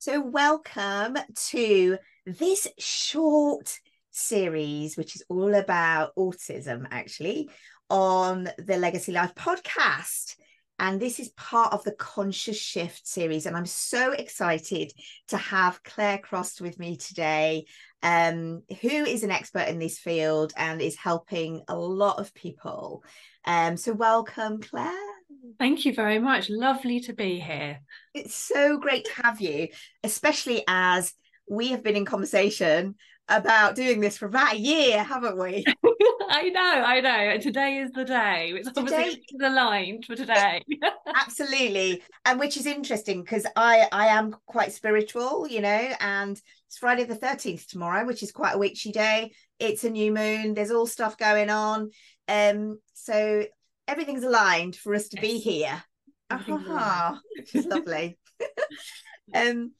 So, welcome to this short series, which is all about autism, actually, on the Legacy Life podcast. And this is part of the Conscious Shift series. And I'm so excited to have Claire Krost with me today, um, who is an expert in this field and is helping a lot of people. Um, so, welcome, Claire. Thank you very much. Lovely to be here. It's so great to have you, especially as we have been in conversation about doing this for about a year, haven't we? I know, I know. Today is the day. It's Today- obviously aligned for today. Absolutely. And which is interesting because I I am quite spiritual, you know, and it's Friday the 13th tomorrow, which is quite a witchy day. It's a new moon, there's all stuff going on. Um, so everything's aligned for us to be here. Ah, which is lovely. um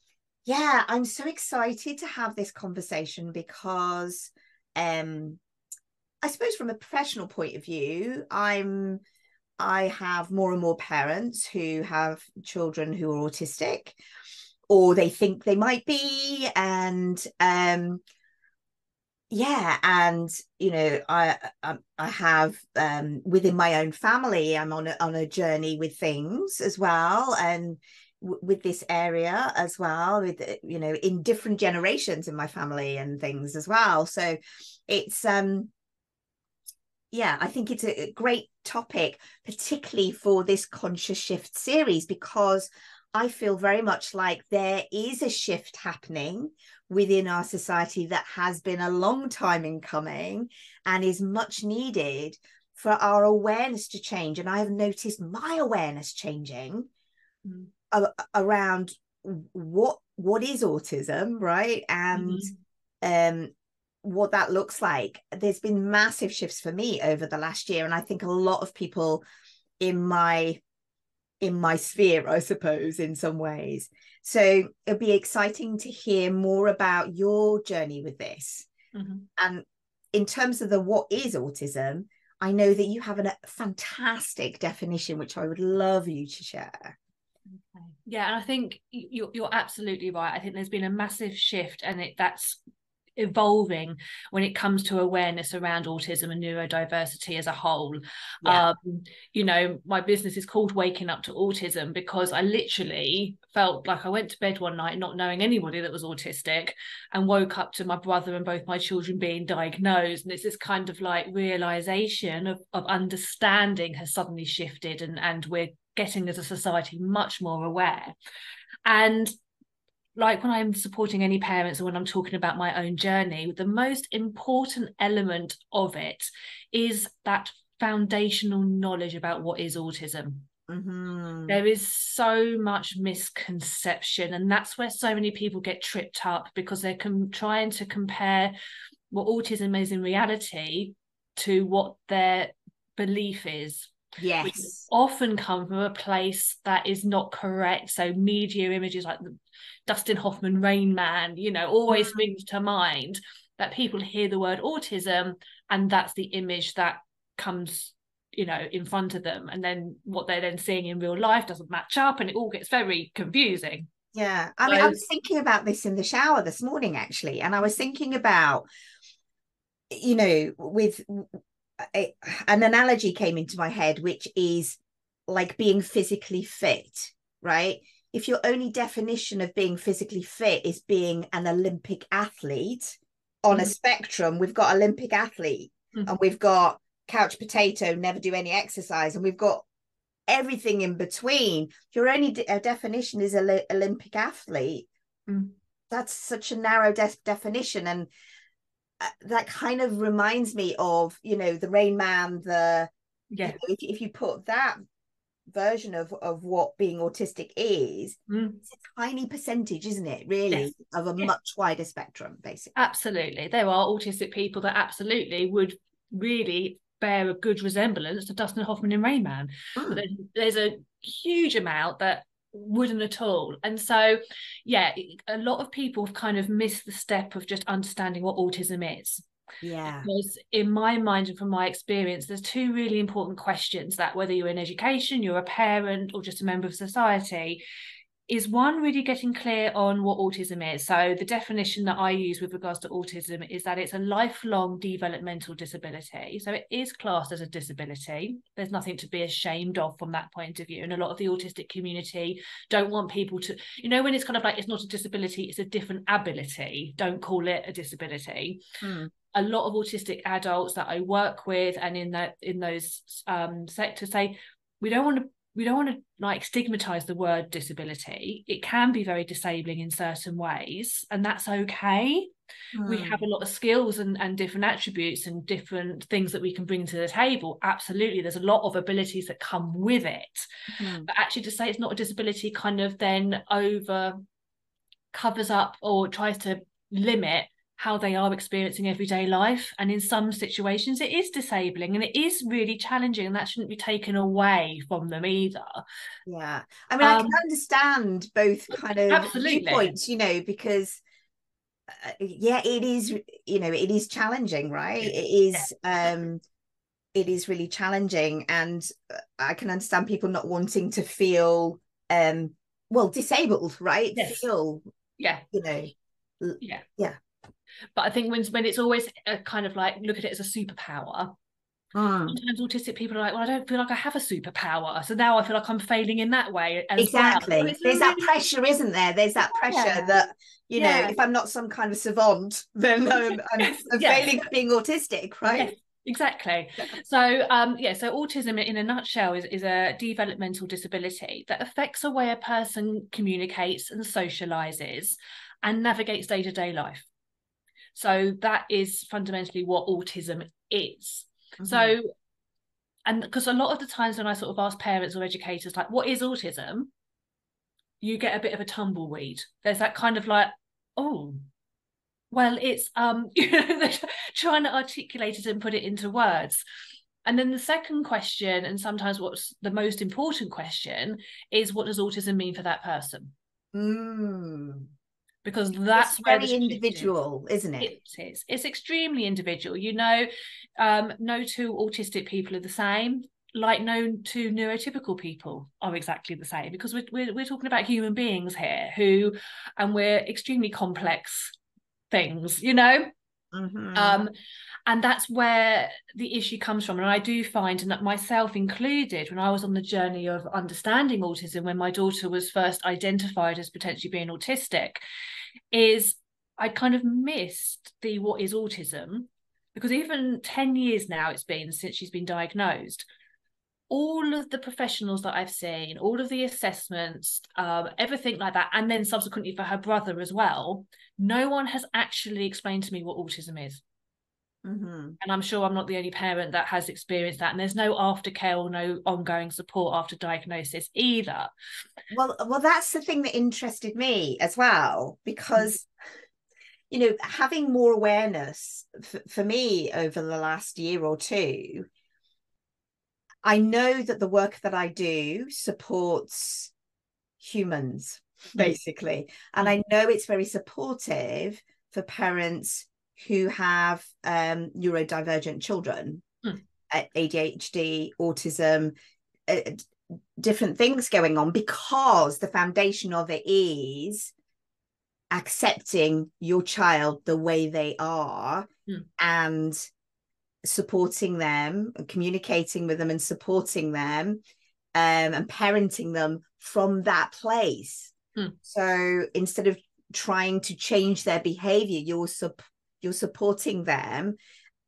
yeah, I'm so excited to have this conversation because um I suppose from a professional point of view, I'm I have more and more parents who have children who are autistic or they think they might be and um yeah and you know I I, I have um within my own family I'm on a, on a journey with things as well and w- with this area as well with uh, you know in different generations in my family and things as well. So it's um yeah i think it's a a great topic particularly for this conscious shift series because i feel very much like there is a shift happening within our society that has been a long time in coming and is much needed for our awareness to change and i have noticed my awareness changing Mm. a- around what what is autism right and Mhm. um what that looks like there's been massive shifts for me over the last year and i think a lot of people in my in my sphere i suppose in some ways so it'll be exciting to hear more about your journey with this Mhm. and in terms of the what is autism i know that you have a fantastic definition which i would love you to share Okay. Yeah, and I think you're you're absolutely right. I think there's been a massive shift, and it that's evolving when it comes to awareness around autism and neurodiversity as a whole. Yeah. Um, you know, my business is called Waking Up to Autism because I literally felt like I went to bed one night not knowing anybody that was autistic and woke up to my brother and both my children being diagnosed. And it's this kind of like realization of, of understanding has suddenly shifted and, and we're getting as a society much more aware. And like when I'm supporting any parents or when I'm talking about my own journey, the most important element of it is that foundational knowledge about what is autism. Mhm. There is so much misconception, and that's where so many people get tripped up because they're com- trying to compare what autism is in reality to what their belief is which yes often come from a place that is not correct. So media images like the Dustin Hoffman Rain Man, you know, always mm-hmm. brings to mind that people hear the word autism and that's the image that comes, you know, in front of them. And then what they're then seeing in real life doesn't match up and it all gets very confusing. Yeah, I mean, I was thinking about this in the shower this morning actually, and I was thinking about, you know, with a, an analogy came into my head, which is like being physically fit, right? If your only definition of being physically fit is being an Olympic athlete on a Mhm. spectrum, we've got Olympic athlete Mhm. and we've got couch potato, never do any exercise, and we've got everything in between. Your only de- uh, definition is a Olympic athlete. Mm. That's such a narrow de- definition, and uh, that kind of reminds me of you know the Rain Man. The you Yeah. know, if, if you put that version of of what being autistic is, Mm. it's a tiny percentage, isn't it? Really, Yes. of a Yeah. much wider spectrum, basically. Absolutely. There are autistic people that absolutely would really bear a good resemblance to Dustin Hoffman in Rain Man. Mm. There's a huge amount that wouldn't at all. And so, yeah, a lot of people have kind of missed the step of just understanding what autism is. Yeah. Because in my mind and from my experience, there's two really important questions that whether you're in education, you're a parent, or just a member of society, is one really getting clear on what autism is. So the definition that I use with regards to autism is that it's a lifelong developmental disability. So it is classed as a disability. There's nothing to be ashamed of from that point of view. And a lot of the autistic community don't want people to, you know, when it's kind of like it's not a disability, it's a different ability. Don't call it a disability. Hmm a lot of autistic adults that I work with and in that in those um, sectors say we don't want to we don't want to like stigmatize the word disability. It can be very disabling in certain ways, and that's okay. Mm. We hmm. have a lot of skills and, and different attributes and different things that we can bring to the table. Absolutely. There's a lot of abilities that come with it. Mm. But actually, to say it's not a disability kind of then over covers up or tries to limit how they are experiencing everyday life. And in some situations, it is disabling and it is really challenging, and that shouldn't be taken away from them either. Yeah. I mean, um, I can um, understand both kind of absolutely. viewpoints, you know, because. Uh, yeah it is you know it is challenging right it is yeah. um it is really challenging and uh, i can understand people not wanting to feel um well disabled right yes. feel yeah you know yeah yeah but I think when when it's always a kind of like look at it as a superpower. Mm. Sometimes autistic people are like, well, I don't feel like I have a superpower, so now I feel like I'm failing in that way. exactly. Well. There's that pressure, isn't there? There's that pressure yeah. that you know, if I'm not some kind of savant, then I'm, I'm, I'm yes. failing at being autistic, right? Yes exactly so um yeah so autism in a nutshell is, is a developmental disability that affects the way a person communicates and socializes and navigates day-to-day life so that is fundamentally what autism is. Mm-hmm. So, and because a lot of the times when I sort of ask parents or educators, like, what is autism? You get a bit of a tumbleweed. There's that kind of like, oh, well, it's um, you know, trying to articulate it and put it into words. And then the second question, and sometimes what's the most important question, is what does autism mean for that person? Mm because that's it's very individual is. isn't it? It is. It's extremely individual. You know um, no two autistic people are the same like no two neurotypical people are exactly the same because we're, we're, we're talking about human beings here who and we're extremely complex things you know mm-hmm. um and that's where the issue comes from and i do find and that myself included when i was on the journey of understanding autism when my daughter was first identified as potentially being autistic is i kind of missed the what is autism because even 10 years now it's been since she's been diagnosed all of the professionals that I've seen, all of the assessments, um, everything like that, and then subsequently for her brother as well, no one has actually explained to me what autism is. Mm-hmm. And I'm sure I'm not the only parent that has experienced that. And there's no aftercare or no ongoing support after diagnosis either. Well, well, that's the thing that interested me as well, because mm-hmm. you know, having more awareness f- for me over the last year or two, I know that the work that I do supports humans, mm-hmm. basically. Mm-hmm. And I know it's very supportive for parents who have um, neurodivergent children, hmm. ADHD, autism, uh, different things going on because the foundation of it is accepting your child the way they are hmm. and supporting them and communicating with them and supporting them um, and parenting them from that place. Hmm. So instead of trying to change their behavior, you're sup- you're supporting them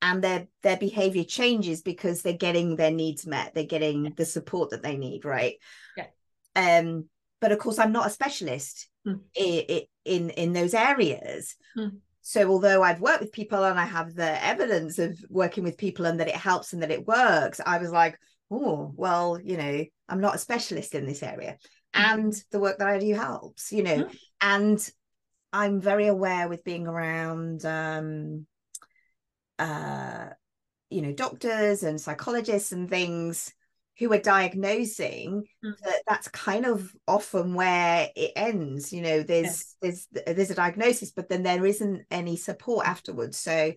and their their behavior changes because they're getting their needs met they're getting yeah. the support that they need right yeah um but of course i'm not a specialist mm. in, in in those areas mm. So although i've worked with people and i have the evidence of working with people and that it helps and that it works i was like oh well you know i'm not a specialist in this area. Mm. and the work that i do helps you know. And I'm very aware with being around um uh you know doctors and psychologists and things who are diagnosing mm. that that's kind of often where it ends you know there's yeah. there's there's a diagnosis but then there isn't any support afterwards so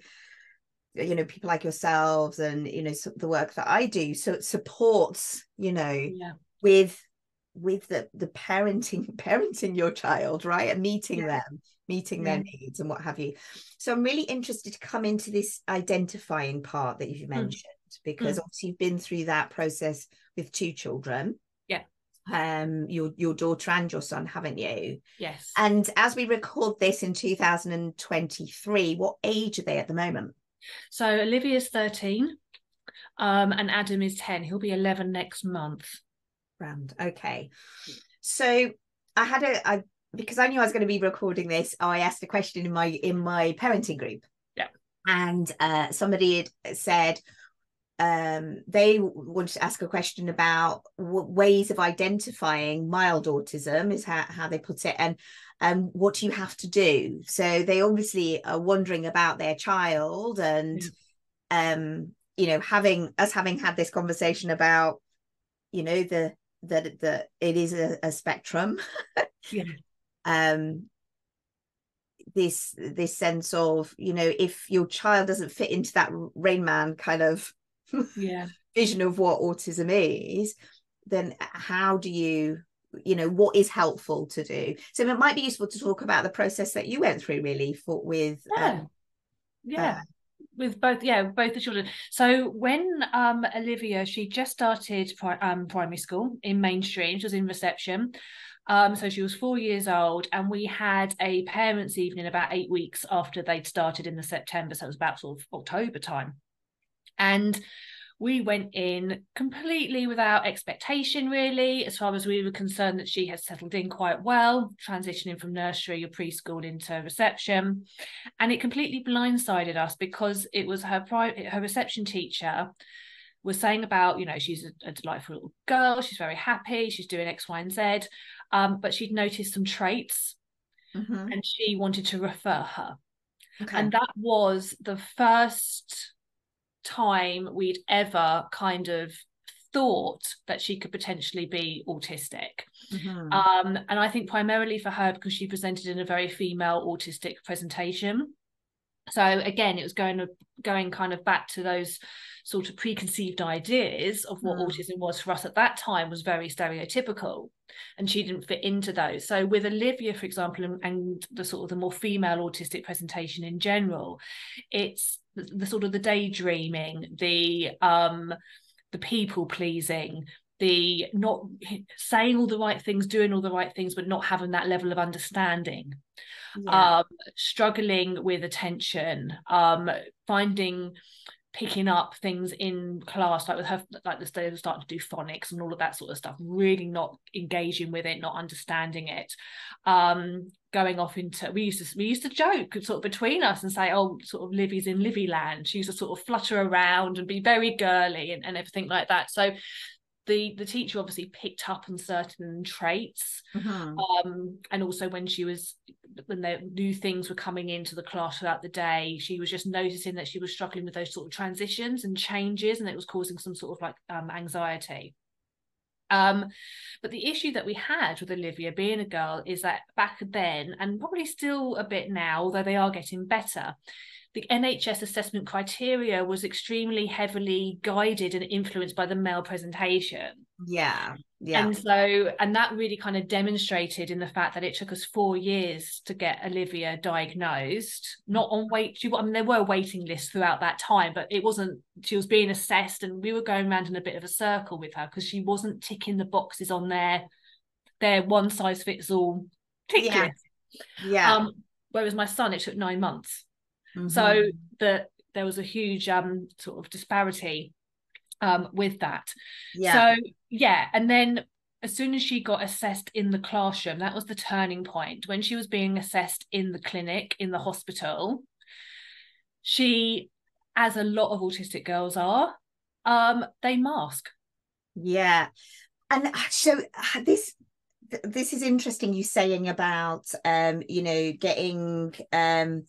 you know people like yourselves and you know the work that I do so it supports you know yeah. with with the the parenting parenting your child right and meeting Yeah. them meeting Yeah. their needs and what have you so i'm really interested to come into this identifying part that you've mentioned because obviously you've been through that process with two children Yeah. um your your daughter and your son haven't you Yes. and as we record this in 2023 what age are they at the moment So Olivia's 13 um, and Adam is 10. He'll be 11 next month. Grand. Okay. So I had a I because I knew I was going to be recording this, I asked a question in my in my parenting group. Yeah. And uh somebody had said um they wanted to ask a question about w- ways of identifying mild autism is how, how they put it and um what you have to do. So they obviously are wondering about their child and um you know having us having had this conversation about you know the that that it is a, a spectrum. Yeah. um this this sense of you know if your child doesn't fit into that rain man kind of Yeah. vision of what autism is then how do you you know what is helpful to do so it might be useful to talk about the process that you went through really for with Yeah. um, Yeah. with both yeah both the children so when um olivia she just started pri- um primary school in mainstream she was in reception um so she was four years old and we had a parents evening about eight weeks after they'd started in the september so it was about sort of october time and we went in completely without expectation really as far as we were concerned that she had settled in quite well transitioning from nursery or preschool into reception. And it completely blindsided us because it was her private her reception teacher was saying about you know she's a, a delightful little girl she's very happy she's doing x y and z um, but she'd noticed some traits mhm. and she wanted to refer her. Okay. And that was the first time we'd ever kind of thought that she could potentially be autistic Mhm. um, and I think primarily for her because she presented in a very female autistic presentation. So again, it was going going kind of back to those sort of preconceived ideas of what Mm. autism was for us at that time was very stereotypical, and she didn't fit into those. So with Olivia, for example, and, and the sort of the more female autistic presentation in general, it's the, the sort of the daydreaming, the um, the people pleasing, the not saying all the right things, doing all the right things, but not having that level of understanding, yeah. um, struggling with attention, um, finding picking up things in class, like with her, like the were starting to do phonics and all of that sort of stuff, really not engaging with it, not understanding it. Um, going off into we used to we used to joke sort of between us and say, oh, sort of Livy's in Livy land. She used to sort of flutter around and be very girly and, and everything like that. So the the teacher obviously picked up on certain traits Mhm. um and also when she was when the new things were coming into the class throughout the day she was just noticing that she was struggling with those sort of transitions and changes and it was causing some sort of like um anxiety um but the issue that we had with olivia being a girl is that back then and probably still a bit now although they are getting better the NHS assessment criteria was extremely heavily guided and influenced by the male presentation. yeah yeah And so, and that really kind of demonstrated in the fact that it took us four years to get Olivia diagnosed. Not on wait, she, I mean, there were waiting lists throughout that time, but it wasn't, she was being assessed and we were going around in a bit of a circle with her because she wasn't ticking the boxes on their, their one size fits all tick Yeah. list. yeah Um, whereas my son, it took nine months. Mhm. So that there was a huge um, sort of disparity um, with that. yeah So yeah, and then as soon as she got assessed in the classroom, that was the turning point. When she was being assessed in the clinic, in the hospital, she, as a lot of autistic girls are, um, they mask. Yeah. And uh, so uh, this this is interesting you saying about um you know getting um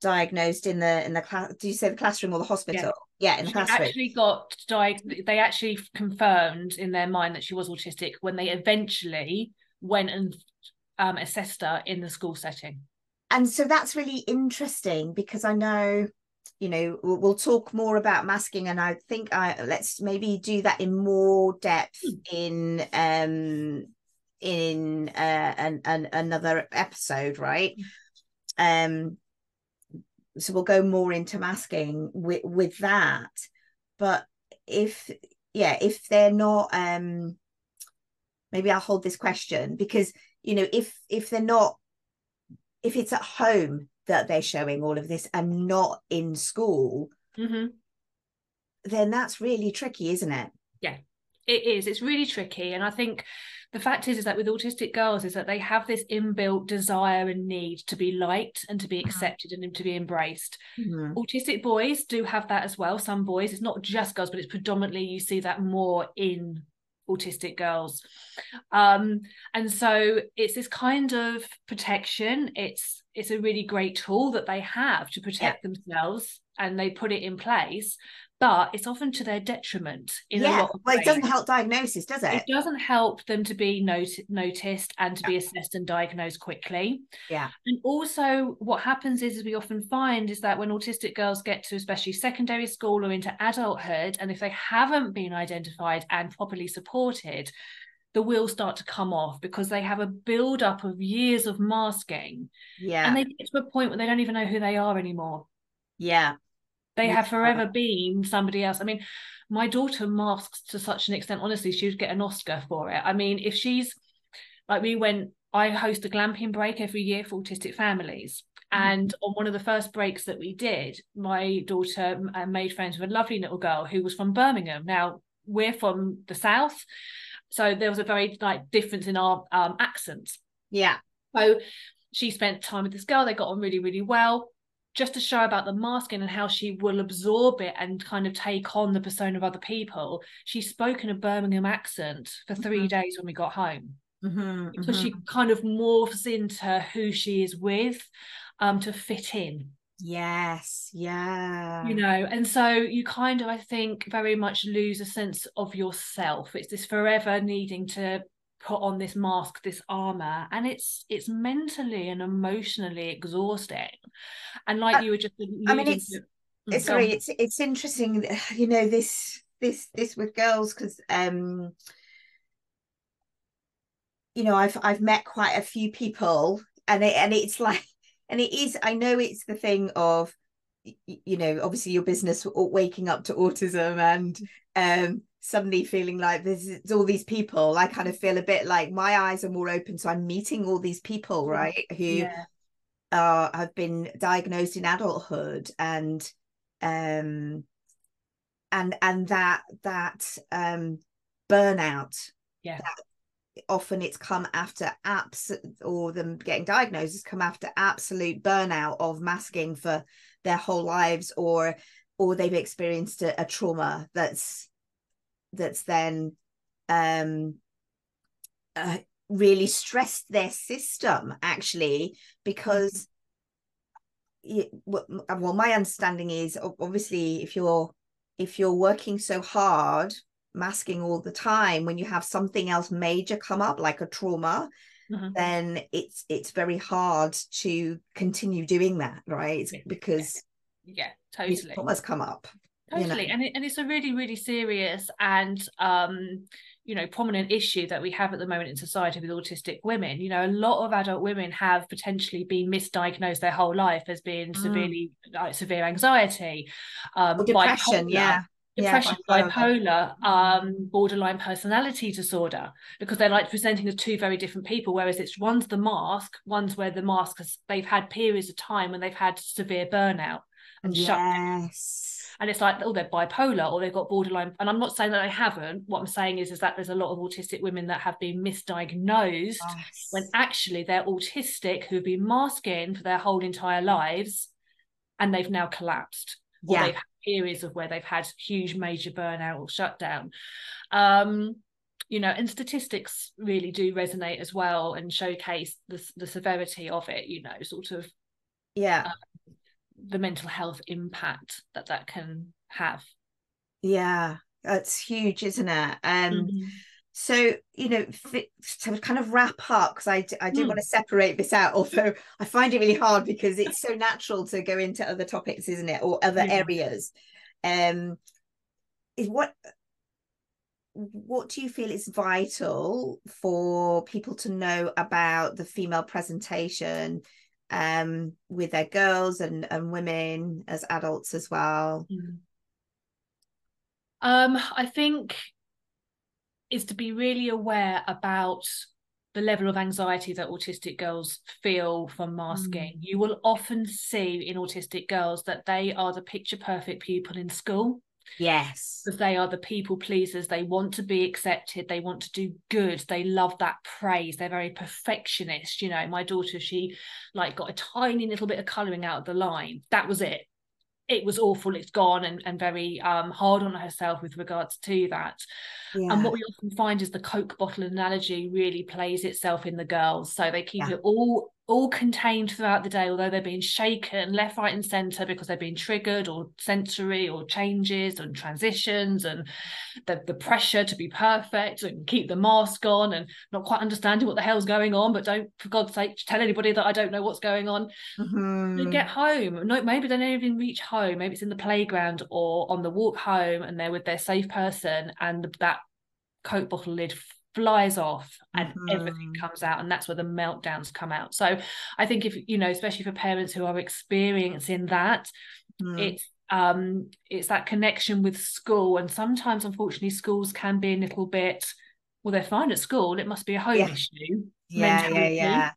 diagnosed in the in the class do you say the classroom or the hospital? Yeah, in the She classroom. actually got diag- they actually confirmed in their mind that she was autistic when they eventually went and um, assessed her in the school setting. and so that's really interesting because I know you know we'll, we'll talk more about masking and I think I let's maybe do that in more depth in um in uh, an, an another episode, right? Um, so we'll go more into masking with with that. But if yeah, if they're not, um, maybe I'll hold this question because you know if if they're not, if it's at home that they're showing all of this and not in school, hmm then that's really tricky, isn't it? It is it's really tricky. And i think the fact is is that with autistic girls is that they have this inbuilt desire and need to be liked and to be accepted and to be embraced. Mhm. autistic boys do have that as well some boys. It's not just girls but it's predominantly you see that more in autistic girls. Um and so it's this kind of protection. It's it's a really great tool that they have to protect themselves and they put it in place but it's often to their detriment in a Yeah. lot of Well, it doesn't help diagnosis, does it? it doesn't help them to be not- noticed and to be assessed and diagnosed quickly. Yeah. And also, what happens is, is we often find is that when autistic girls get to especially secondary school or into adulthood, and if they haven't been identified and properly supported, the wheels start to come off because they have a build up of years of masking Yeah. and they get to a point where they don't even know who they are anymore yeah. They have forever been somebody else. I mean, my daughter masks to such an extent, honestly, she would get an Oscar for it. I mean, if she's like, we went, I host a glamping break every year for autistic families. Mhm. And on one of the first breaks that we did, my daughter uh, made friends with a lovely little girl who was from Birmingham. Now, we're from the South. So there was a very like difference in our um, accents. Yeah. So she spent time with this girl. They got on really, really well. Just to show about the masking and how she will absorb it and kind of take on the persona of other people, she spoke in a Birmingham accent for 3 Mhm. days when we got home. Mhm, So mhm. she kind of morphs into who she is with um, to fit in Yes. Yeah. you know and so you kind of i think very much lose a sense of yourself it's this forever needing to put on this mask this armor and it's it's mentally and emotionally exhausting and like Uh, you were just I mean, it's- to- it's Go on. sorry it's it's interesting you know this this this with girls because um you know i've i've met quite a few people and it and it's like and it is i know it's the thing of you know obviously your business waking up to autism and um suddenly feeling like there's, all these people i kind of feel a bit like my eyes are more open so i'm meeting all these people right who yeah uh, have been diagnosed in adulthood and um and and that that um burnout Yeah. that often it's come after apps or them getting diagnosed has come after absolute burnout of masking for their whole lives or or they've experienced a, a trauma that's that's then um uh, really stressed their system actually because m- well my understanding is obviously if you're if you're working so hard masking all the time when you have something else major come up like a trauma Mhm. then it's it's very hard to continue doing that right Yeah. because yeah these totally traumas come up you know. totally and, it, and it's a really really serious and um you know prominent issue that we have at the moment in society with autistic women you know a lot of adult women have potentially been misdiagnosed their whole life as being Mm. severely like severe anxiety um or depression bipolar, yeah depression Yeah, bipolar um borderline personality disorder because they're like presenting as two very different people whereas it's one's the mask one's where the mask has they've had periods of time when they've had severe burnout and shut yes. And it's like oh they're bipolar or they've got borderline and i'm not saying that they haven't. What i'm saying is is that there's a lot of autistic women that have been misdiagnosed Yes. when actually they're autistic who've been masking for their whole entire lives and they've now collapsed or yeah. they've periods of where they've had huge major burnout or shutdown. Um you know and statistics really do resonate as well and showcase the, the severity of it you know sort of yeah. the mental health impact that that can have. Yeah that's huge isn't it? Um Mhm. So you know to kind of wrap up because I, I do Hmm. want to separate this out although i find it really hard because it's so natural to go into other topics isn't it or other Yeah. areas um is what what do you feel is vital for people to know about the female presentation um, with their girls and, and women as adults as well? Mm-hmm. Um, I think is to be really aware about the level of anxiety that autistic girls feel from masking. Mm. You will often see in autistic girls that they are the picture perfect pupil in school. Yes. Because they are the people pleasers. They want to be accepted. They want to do good. They love that praise. They're very perfectionist. You know, my daughter, she like got a tiny little bit of colouring out of the line. That was it it was awful it's gone and, and very um, hard on herself with regards to that yeah. and what we often find is the coke bottle analogy really plays itself in the girls so they keep yeah. it all all contained throughout the day, although they're being shaken left, right, and centre because they're being triggered or sensory or changes and transitions and the, the pressure to be perfect and keep the mask on and not quite understanding what the hell's going on, but don't, for God's sake, tell anybody that I don't know what's going on. Mm-hmm. get home. No, maybe they don't even reach home. Maybe it's in the playground or on the walk home and they're with their safe person and that Coke bottle lid flies off and mm-hmm. everything comes out and that's where the meltdowns come out so i think if you know especially for parents who are experiencing that mm. it's um it's that connection with school and sometimes unfortunately schools can be a little bit well they're fine at school it must be a home yeah. issue yeah yeah yeah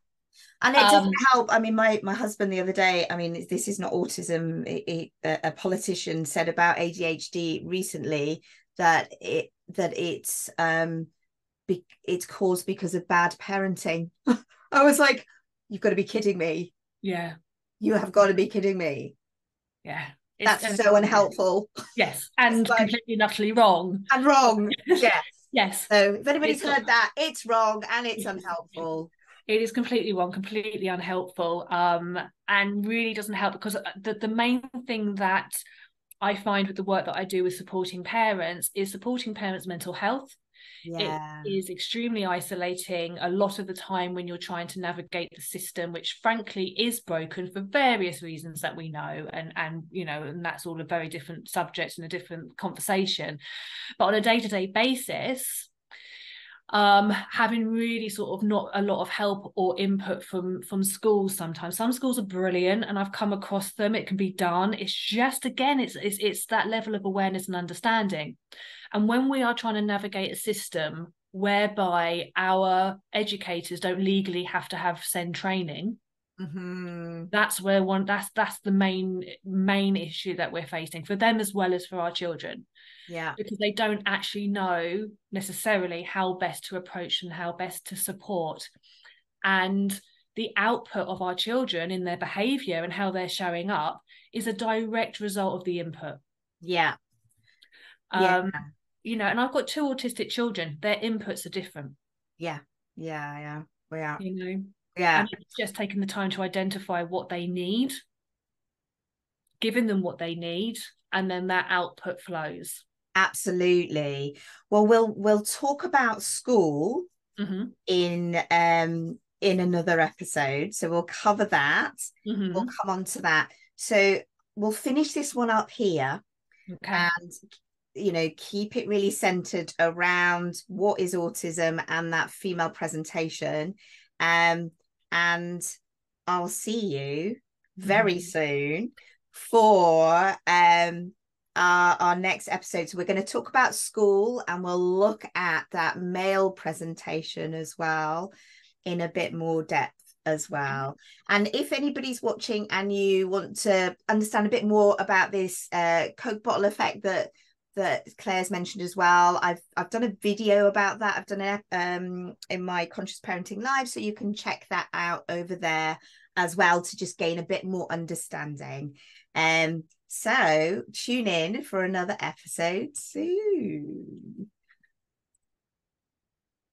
and it doesn't um, help i mean my my husband the other day i mean this is not autism it, it, a politician said about adhd recently that it that it's um be- it's caused because of bad parenting. I was like, you've got to be kidding me. Yeah. You have got to be kidding me. Yeah. It's That's so unhelpful. Yes. And like, completely and utterly wrong. And wrong. Yes. yes. So if anybody's it's heard that, it's wrong and it's unhelpful. It is completely wrong, completely unhelpful, um, and really doesn't help because uh, the, the main thing that I find with the work that I do with supporting parents is supporting parents' mental health yeah. it is extremely isolating a lot of the time when you're trying to navigate the system which frankly is broken for various reasons that we know and and you know and that's all a very different subject and a different conversation but on a day-to-day basis um, having really sort of not a lot of help or input from from schools sometimes some schools are brilliant and i've come across them it can be done it's just again it's it's, it's that level of awareness and understanding and when we are trying to navigate a system whereby our educators don't legally have to have SEND training, mm-hmm. that's where one that's that's the main main issue that we're facing for them as well as for our children. Yeah. Because they don't actually know necessarily how best to approach and how best to support. And the output of our children in their behavior and how they're showing up is a direct result of the input. Yeah. Um, yeah you know, and I've got two autistic children. Their inputs are different. Yeah, yeah, yeah. We are. You know, yeah. And it's just taking the time to identify what they need, giving them what they need, and then that output flows. Absolutely. Well, we'll we'll talk about school mm-hmm. in um in another episode. So we'll cover that. Mm-hmm. We'll come on to that. So we'll finish this one up here. Okay. And you know keep it really centered around what is autism and that female presentation um and i'll see you very mm-hmm. soon for um our, our next episode so we're going to talk about school and we'll look at that male presentation as well in a bit more depth as well. And if anybody's watching and you want to understand a bit more about this uh, Coke bottle effect that that Claire's mentioned as well. I've I've done a video about that. I've done it um in my conscious parenting live, so you can check that out over there as well to just gain a bit more understanding. Um, so tune in for another episode soon.